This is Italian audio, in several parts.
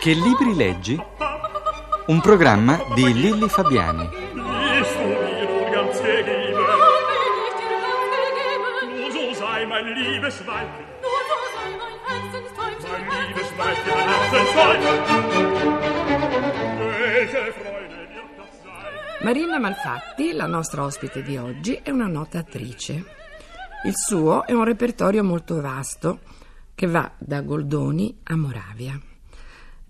Che libri leggi? Un programma di Lilli Fabiani. Marina Malfatti, la nostra ospite di oggi, è una nota attrice. Il suo è un repertorio molto vasto che va da Goldoni a Moravia.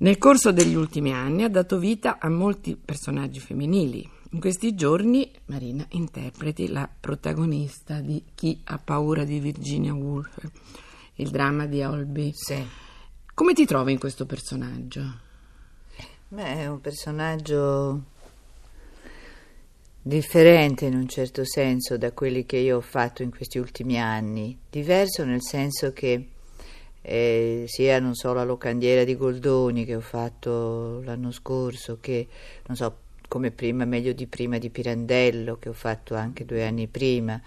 Nel corso degli ultimi anni ha dato vita a molti personaggi femminili. In questi giorni Marina interpreti la protagonista di Chi ha paura di Virginia Woolf, il dramma di Olby. Sì. Come ti trovi in questo personaggio? Beh, è un personaggio differente in un certo senso da quelli che io ho fatto in questi ultimi anni. Diverso nel senso che eh, sia non so la locandiera di Goldoni che ho fatto l'anno scorso, che non so come prima, meglio di prima di Pirandello che ho fatto anche due anni prima,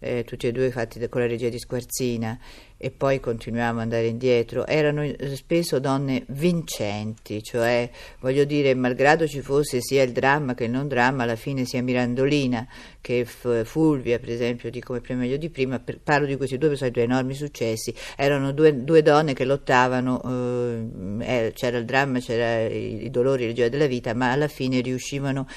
eh, tutti e due fatti con la regia di Squarzina e poi continuiamo ad andare indietro, erano eh, spesso donne vincenti, cioè voglio dire, malgrado ci fosse sia il dramma che il non dramma, alla fine sia Mirandolina che Fulvia, per esempio, di come prima meglio di prima, per- parlo di questi due personaggi, due enormi successi, erano due, due donne che lottavano, eh, eh, c'era il dramma, c'era i, i dolori, le gioie della vita, ma alla fine riuscivano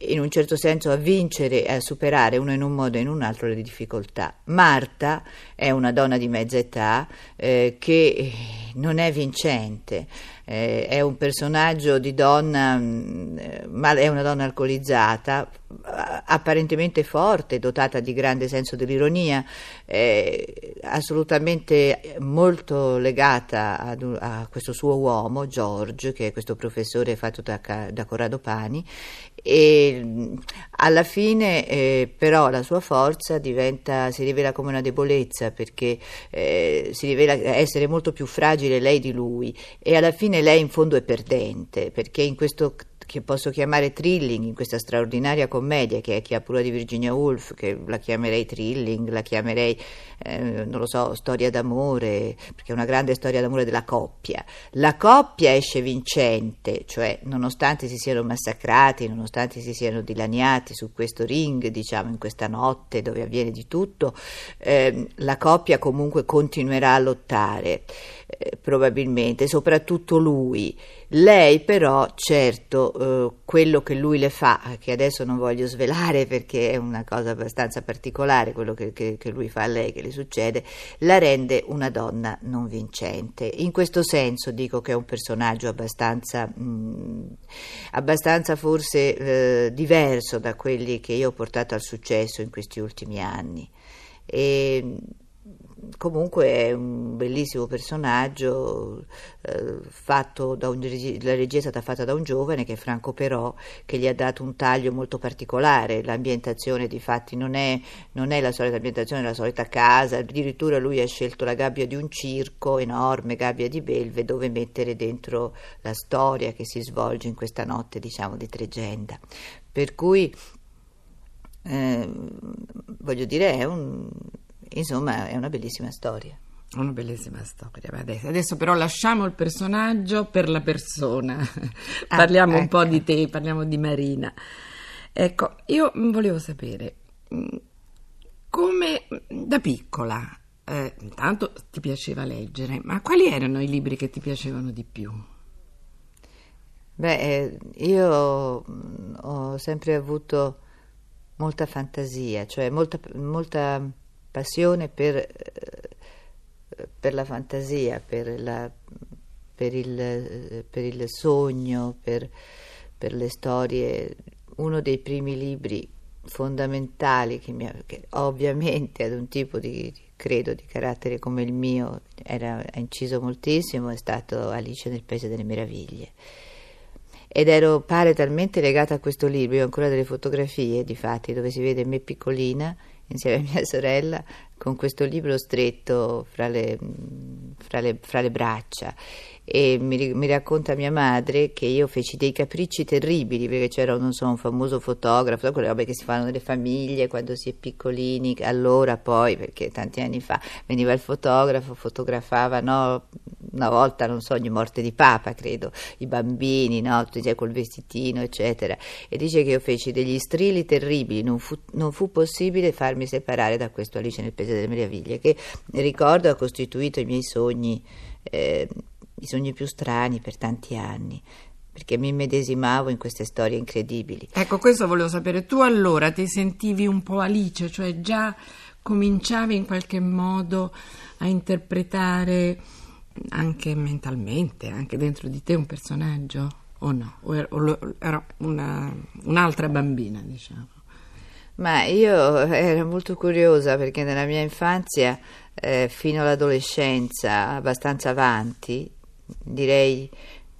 in un certo senso a vincere e a superare uno in un modo e in un altro le difficoltà. Marta è una donna di mezza età eh, che non è vincente, eh, è un personaggio di donna, mh, eh, ma è una donna alcolizzata, apparentemente forte, dotata di grande senso dell'ironia, eh, assolutamente molto legata ad a questo suo uomo, George, che è questo professore fatto da, da Corrado Pani, e alla fine eh, però la sua forza diventa, si rivela come una debolezza perché eh, si rivela essere molto più fragile lei di lui. E alla fine lei in fondo è perdente perché in questo che posso chiamare thrilling, in questa straordinaria commedia che è Chi ha paura di Virginia Woolf, che la chiamerei thrilling, la chiamerei, eh, non lo so, storia d'amore, perché è una grande storia d'amore della coppia. La coppia esce vincente, cioè nonostante si siano massacrati, nonostante si siano dilaniati su questo ring, diciamo, in questa notte dove avviene di tutto, ehm, la coppia comunque continuerà a lottare, eh, probabilmente, soprattutto lui. Lei però, certo, eh, quello che lui le fa, che adesso non voglio svelare perché è una cosa abbastanza particolare, quello che, che- che lui fa a lei, che le succede, la rende una donna non vincente. In questo senso dico che è un personaggio abbastanza, mh, abbastanza forse eh, diverso da quelli che io ho portato al successo in questi ultimi anni. E, comunque è un bellissimo personaggio eh, un la regia è stata fatta da un giovane che è Franco Però che gli ha dato un taglio molto particolare. L'ambientazione di fatti non è, non è la solita ambientazione la solita casa. Addirittura lui ha scelto la gabbia di un circo enorme gabbia di belve dove mettere dentro la storia che si svolge in questa notte diciamo di Tregenda. Per cui eh, voglio dire è un insomma è una bellissima storia Una bellissima storia. Adesso, adesso però lasciamo il personaggio per la persona. parliamo un po' ecco. di te, parliamo di Marina. Ecco, io mm, volevo sapere mm, come mm, da piccola, eh, intanto ti piaceva leggere, ma quali erano i libri che ti piacevano di più? Beh, eh, io mh, ho sempre avuto molta fantasia, cioè molta, molta passione per, eh, per la fantasia, per, la- per il, per il sogno, per, le storie. Uno dei primi libri fondamentali che, mi che ovviamente ad un tipo di, di- credo di carattere come il mio era ha inciso moltissimo è stato Alice nel Paese delle Meraviglie ed ero pare talmente legata a questo libro, io ho ancora delle fotografie di fatti dove si vede me piccolina insieme a mia sorella con questo libro stretto fra le, fra le- fra le braccia. E mi, mi racconta mia madre che io feci dei capricci terribili perché c'era non so, un famoso fotografo, quelle robe che si fanno nelle famiglie quando si è piccolini, allora poi perché tanti anni fa veniva il fotografo, fotografava no, una volta, non so, ogni morte di papa, credo, i bambini, no? Tu sei col vestitino, eccetera. E dice che io feci degli strilli terribili, non fu, non fu possibile farmi separare da questo Alice nel Paese delle Meraviglie, che ricordo ha costituito i miei sogni, eh, i sogni più strani per tanti anni perché mi medesimavo in queste storie incredibili. Ecco, questo volevo sapere. Tu allora ti sentivi un po' Alice, cioè già cominciavi in qualche modo a interpretare anche mentalmente, anche dentro di te un personaggio? O no? O era una, un'altra bambina, diciamo? Ma io ero molto curiosa perché nella mia infanzia, eh, fino all'adolescenza, abbastanza avanti, direi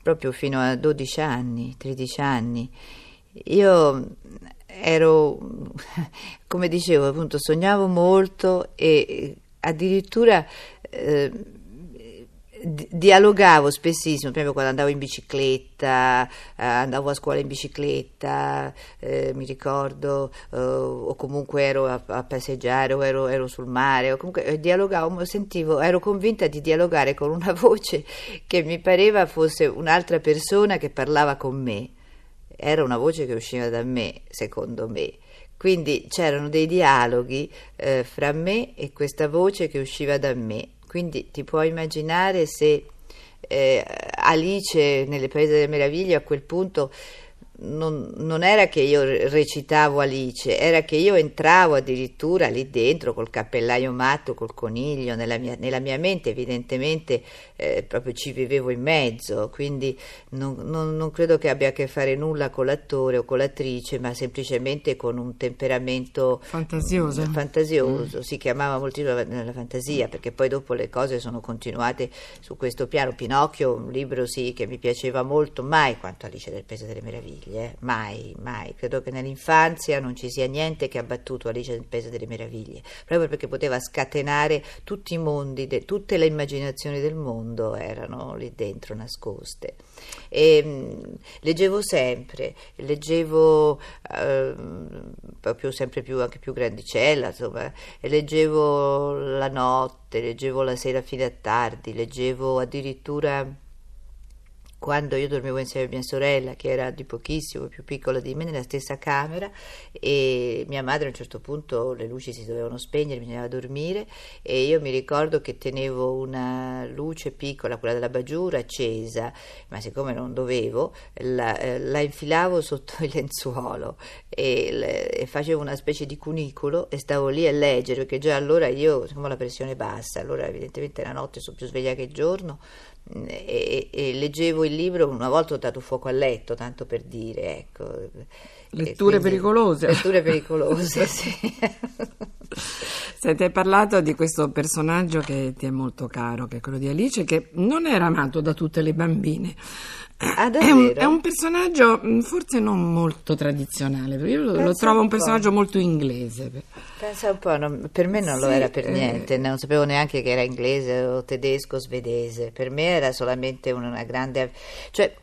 proprio fino a 12 anni, 13 anni. Io ero, come dicevo, appunto, sognavo molto e addirittura eh, dialogavo spessissimo, proprio quando andavo in bicicletta, eh, andavo a scuola in bicicletta, eh, mi ricordo, eh, o comunque ero a, a passeggiare o ero, ero, sul mare, o comunque eh, dialogavo, sentivo, ero convinta di dialogare con una voce che mi pareva fosse un'altra persona che parlava con me. Era una voce che usciva da me, secondo me. Quindi c'erano dei dialoghi eh, fra me e questa voce che usciva da me quindi ti puoi immaginare se eh, Alice nelle Paese delle Meraviglie a quel punto non, non, era che io recitavo Alice, era che io entravo addirittura lì dentro col cappellaio matto, col coniglio, nella mia, nella mia mente evidentemente eh, proprio ci vivevo in mezzo, quindi non, non, non, credo che abbia a che fare nulla con l'attore o con l'attrice, ma semplicemente con un temperamento fantasioso. fantasioso. Mm. Si chiamava moltissimo la, la fantasia, perché poi dopo le cose sono continuate su questo piano. Pinocchio, un libro sì che mi piaceva molto, mai quanto Alice del Paese delle Meraviglie meraviglie, mai, mai. Credo che nell'infanzia non ci sia niente che ha battuto Alice nel Paese delle Meraviglie, proprio perché poteva scatenare tutti i mondi, de, tutte le immaginazioni del mondo erano lì dentro nascoste. E, mh, mm, leggevo sempre, leggevo eh, proprio sempre più, anche più grandicella, insomma, leggevo la notte, leggevo la sera fino a tardi, leggevo addirittura quando io dormivo insieme a mia sorella, che era di pochissimo, più piccola di me, nella stessa camera, e mia madre a un certo punto le luci si dovevano spegnere, bisognava dormire, e io mi ricordo che tenevo una luce piccola, quella della baggiura, accesa, ma siccome non dovevo, la, eh, la infilavo sotto il lenzuolo e, e, facevo una specie di cunicolo e stavo lì a leggere, perché già allora io, siccome la pressione bassa, allora evidentemente la notte sono più sveglia che il giorno, e, e, leggevo il libro, una volta ho dato fuoco al letto, tanto per dire, ecco. Letture quindi, pericolose. Letture pericolose, sì. Senti, hai parlato di questo personaggio che ti è molto caro, che è quello di Alice, che non era amato da tutte le bambine. Ah, è, un, è, un, personaggio mm, forse non molto tradizionale, io lo, lo trovo un, un personaggio molto inglese. Pensa un po', non, per me non sì, lo era per eh, niente, non sapevo neanche che era inglese o tedesco o svedese, per me era solamente una grande... Cioè,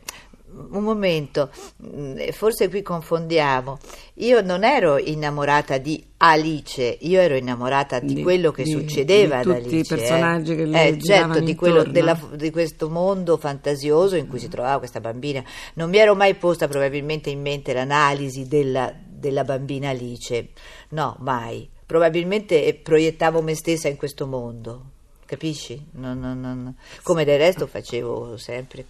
un momento, mm, forse qui confondiamo. Io non ero innamorata di Alice, io ero innamorata di, di quello che di, succedeva di ad Alice. Tutti i eh. personaggi eh. che le eh, certo, di, quello, della, di, questo mondo fantasioso in cui si trovava questa bambina. Non mi ero mai posta probabilmente in mente l'analisi della, della bambina Alice. No, mai. Probabilmente proiettavo me stessa in questo mondo. Capisci? Non, non, non. Come del resto facevo sempre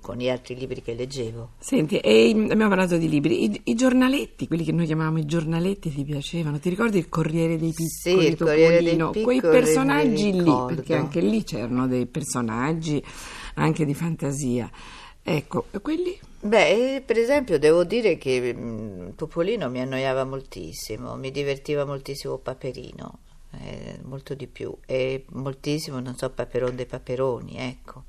con gli altri libri che leggevo. Senti, e abbiamo parlato di libri, I, i, giornaletti, quelli che noi chiamavamo i giornaletti, ti piacevano? Ti ricordi il Corriere dei Piccoli? Sì, il Corriere dei Piccoli. Quei personaggi lì, perché anche lì c'erano dei personaggi anche di fantasia. Ecco, quelli? Beh, per esempio, devo dire che mh, Topolino mi annoiava moltissimo, mi divertiva moltissimo Paperino, eh, molto di più, e moltissimo, non so, Paperon dei Paperoni, ecco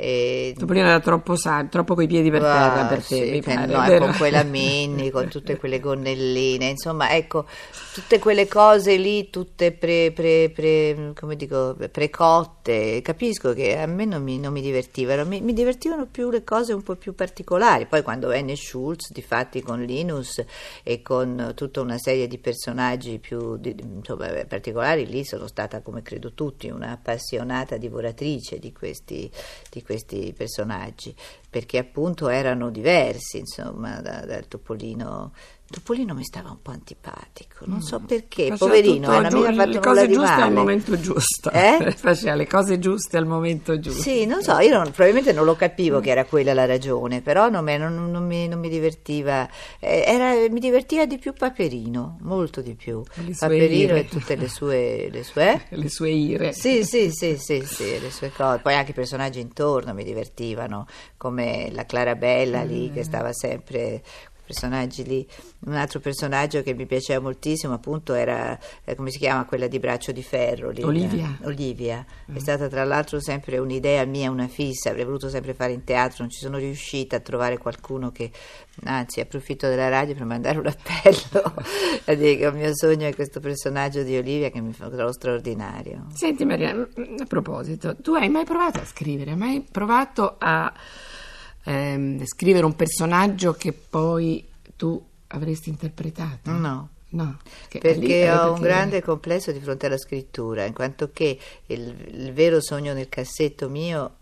E, Topolino era troppo, sa- troppo coi piedi per terra Ah, per te, sì, mi pare. no, vero? con quella Minnie, con tutte quelle gonnelline, insomma, ecco, tutte quelle cose lì, tutte pre, pre- pre- come dico, precotte, capisco che a me non mi, non mi divertivano, mi, mi divertivano più le cose un po' più particolari, poi quando venne Schulz, di fatti con Linus e con tutta una serie di personaggi più di- insomma, particolari, lì sono stata, come credo tutti, una appassionata divoratrice di questi, di questi personaggi, perché appunto erano diversi, insomma, da- dal Topolino. Topolino mi stava un po' antipatico, non so perché, Faceva poverino, eh, non giu- mi ha fatto le cose giuste male. al momento giusto. Eh? Faceva le cose giuste al momento giusto. Sì, non so, io non- probabilmente non lo capivo che era quella la ragione, però non, me- non- non mi, non mi divertiva, eh, era- mi divertiva di più Paperino, molto di più. Paperino ire. e tutte le sue... Le sue Le sue ire. Sì, sì, sì, sì, sì, le sue cose. Poi anche i personaggi intorno mi divertivano, come la Clarabella lì che stava sempre personaggi lì. Un altro personaggio che mi piaceva moltissimo appunto era, eh, come si chiama, quella di Braccio di Ferro. lì, Olivia. eh, Olivia. È stata tra l'altro sempre un'idea mia, una fissa, avrei voluto sempre fare in teatro, non ci sono riuscita a trovare qualcuno che, anzi approfitto della radio per mandare un appello, a dire che il mio sogno è questo personaggio di Olivia che mi fa- trovo straordinario. Senti Maria, mm, a proposito, tu hai mai provato a scrivere? Hai mai provato a ehm, scrivere un personaggio che poi tu avresti interpretato? No. No, che lì Perché avete ho un che- grande complesso di fronte alla scrittura, in quanto che il, il vero sogno nel cassetto mio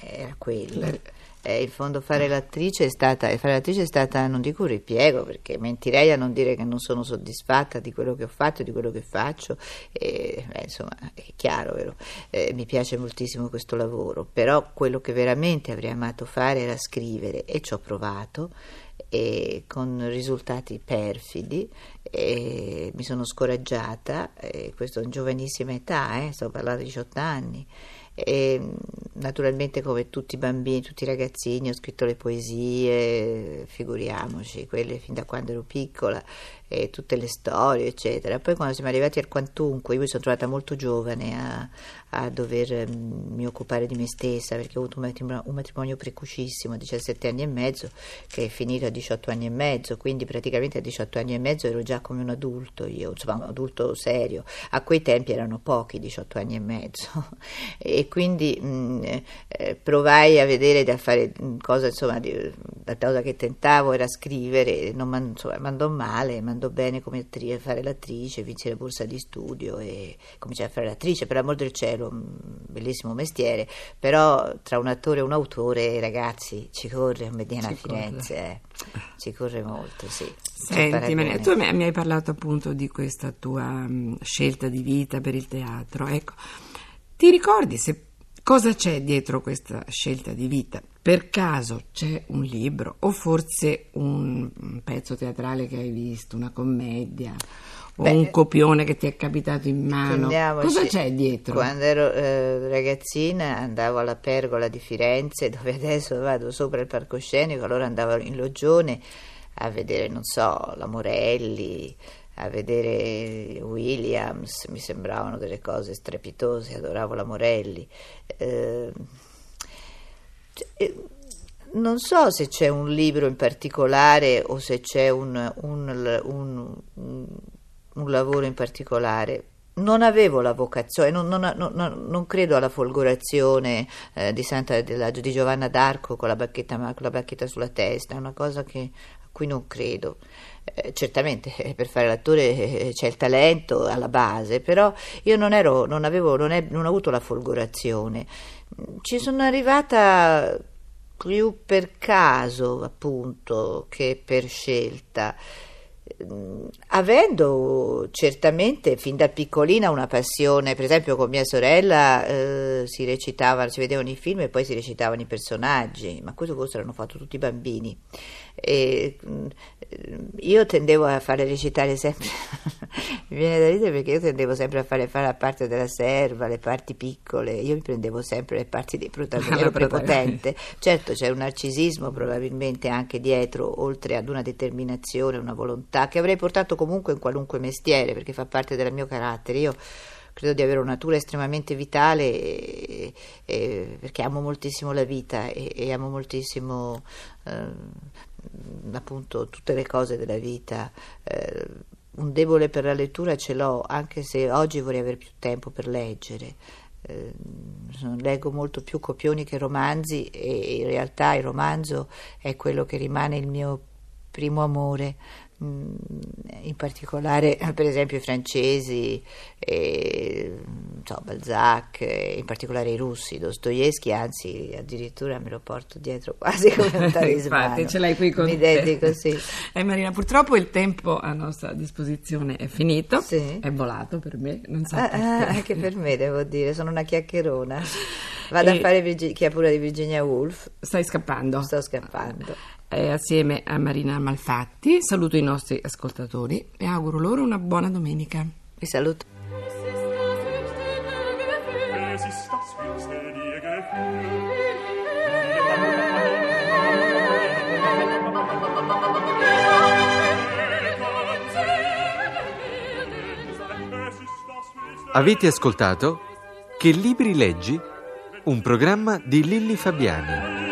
era quello. Le- Eh, in fondo fare l'attrice è stata, e fare l'attrice è stata, non dico un ripiego, perché mentirei a non dire che non sono soddisfatta di quello che ho fatto, di quello che faccio, e, beh, insomma è chiaro, vero? Eh, mi piace moltissimo questo lavoro, però quello che veramente avrei amato fare era scrivere e ci ho provato e con risultati perfidi e mi sono scoraggiata, e questo in giovanissima età, eh, sto parlando di 18 anni. E, naturalmente come tutti i bambini, tutti i ragazzini ho scritto le poesie, figuriamoci, quelle fin da quando ero piccola, e tutte le storie eccetera. Poi quando siamo arrivati al quantunque io mi sono trovata molto giovane a, a dovermi occupare di me stessa perché ho avuto un matrimonio, un matrimonio precocissimo a 17 anni e mezzo che è finito a 18 anni e mezzo, quindi praticamente a 18 anni e mezzo ero già come un adulto, io insomma un adulto serio, a quei tempi erano pochi 18 anni e mezzo. E quindi mh, eh, provai a vedere da fare mh, cosa insomma di- la cosa che tentavo era scrivere, non man- insomma, mandò male, mandò bene come attri- fare l'attrice, vinsi la borsa di studio e cominciai a fare l'attrice, per amor del cielo, un bellissimo mestiere, però tra un attore e un autore, ragazzi, ci corre a Ci corre. Firenze, eh. ci corre molto, sì. Senti. Maria, tu mi mi hai parlato appunto di questa tua mm, scelta di vita per il teatro. Ecco, ti ricordi se cosa c'è dietro questa scelta di vita? Per caso c'è un libro o forse un pezzo teatrale che hai visto, una commedia o Beh, un copione che ti è capitato in mano? Cosa c'è dietro? Quando ero eh, ragazzina andavo alla Pergola di Firenze, dove adesso vado sopra il palcoscenico, allora andavo in Loggione a vedere, non so, la Morelli, a vedere Williams, mi sembravano delle cose strepitose, adoravo la Morelli. Eh, non so se c'è un libro in particolare o se c'è un, un- un- un- lavoro in particolare. Non avevo la vocazione, non, non- non- non- non credo alla folgorazione eh, di, Santa, della- di Giovanna d'Arco con la, bacchetta, con la bacchetta sulla testa, è una cosa che- a cui non credo. Eh, certamente eh, per fare l'attore eh, c'è il talento alla base, però io non, ero, non, avevo, non, è- non ho avuto la folgorazione. Ci sono arrivata più per caso, appunto, che per scelta. Mm, Avendo certamente fin da piccolina una passione, per esempio con mia sorella eh, si recitavano, si vedevano i film e poi si recitavano i personaggi, ma questo forse l'hanno fatto tutti i bambini. E, mm, io tendevo a fare recitare sempre, mi viene da ridere perché io tendevo sempre a fare, fare la parte della serva, le parti piccole, io mi prendevo sempre le parti dei protagonisti, ero prepotente. Certo c'è un narcisismo probabilmente anche dietro, oltre ad una determinazione, una volontà che avrei portato comunque in qualunque mestiere perché fa parte del mio carattere. Io credo di avere una natura estremamente vitale e- e- perché amo moltissimo la vita e, e amo moltissimo eh, appunto tutte le cose della vita. Eh, un debole per la lettura ce l'ho, anche se oggi vorrei avere più tempo per leggere. Eh, leggo molto più copioni che romanzi e in realtà il romanzo è quello che rimane il mio primo amore, in particolare per esempio i francesi, e, so, Balzac, in particolare i russi, Dostoevsky, anzi addirittura me lo porto dietro quasi come un talismano. Infatti, ce l'hai qui con Mi te. dedico, sì. Eh, Marina, purtroppo il tempo a nostra disposizione è finito, Sì. è volato per me, non so Ah, per ah, anche per me devo dire, sono una chiacchierona. Vado E- a fare Virgi- chi ha pure di Virginia Woolf, Stai scappando? sto scappando. Eh, assieme a Marina Malfatti saluto i nostri ascoltatori e auguro loro una buona domenica. Vi saluto. Avete ascoltato Che libri leggi? Un programma di Lilli Fabiani.